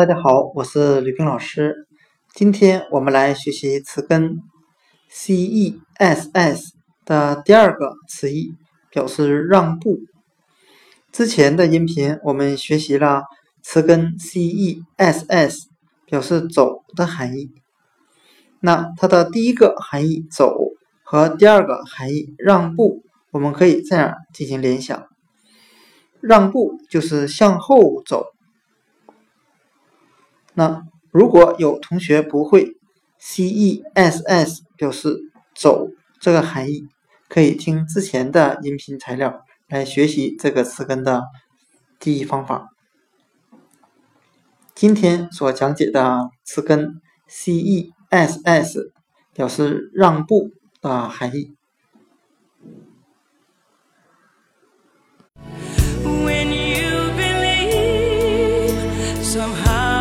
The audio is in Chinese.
大家好，我是吕冰老师。今天我们来学习词根 cess 的第二个词义，表示让步。之前的音频我们学习了词根 cess 表示走的含义。那它的第一个含义走和第二个含义让步，我们可以这样进行联想：让步就是向后走。那如果有同学不会 cess 表示走这个含义可以听之前的音频材料来学习这个词根的记忆方法。今天所讲解的词根 cess 表示让步的含义。When you believe somehow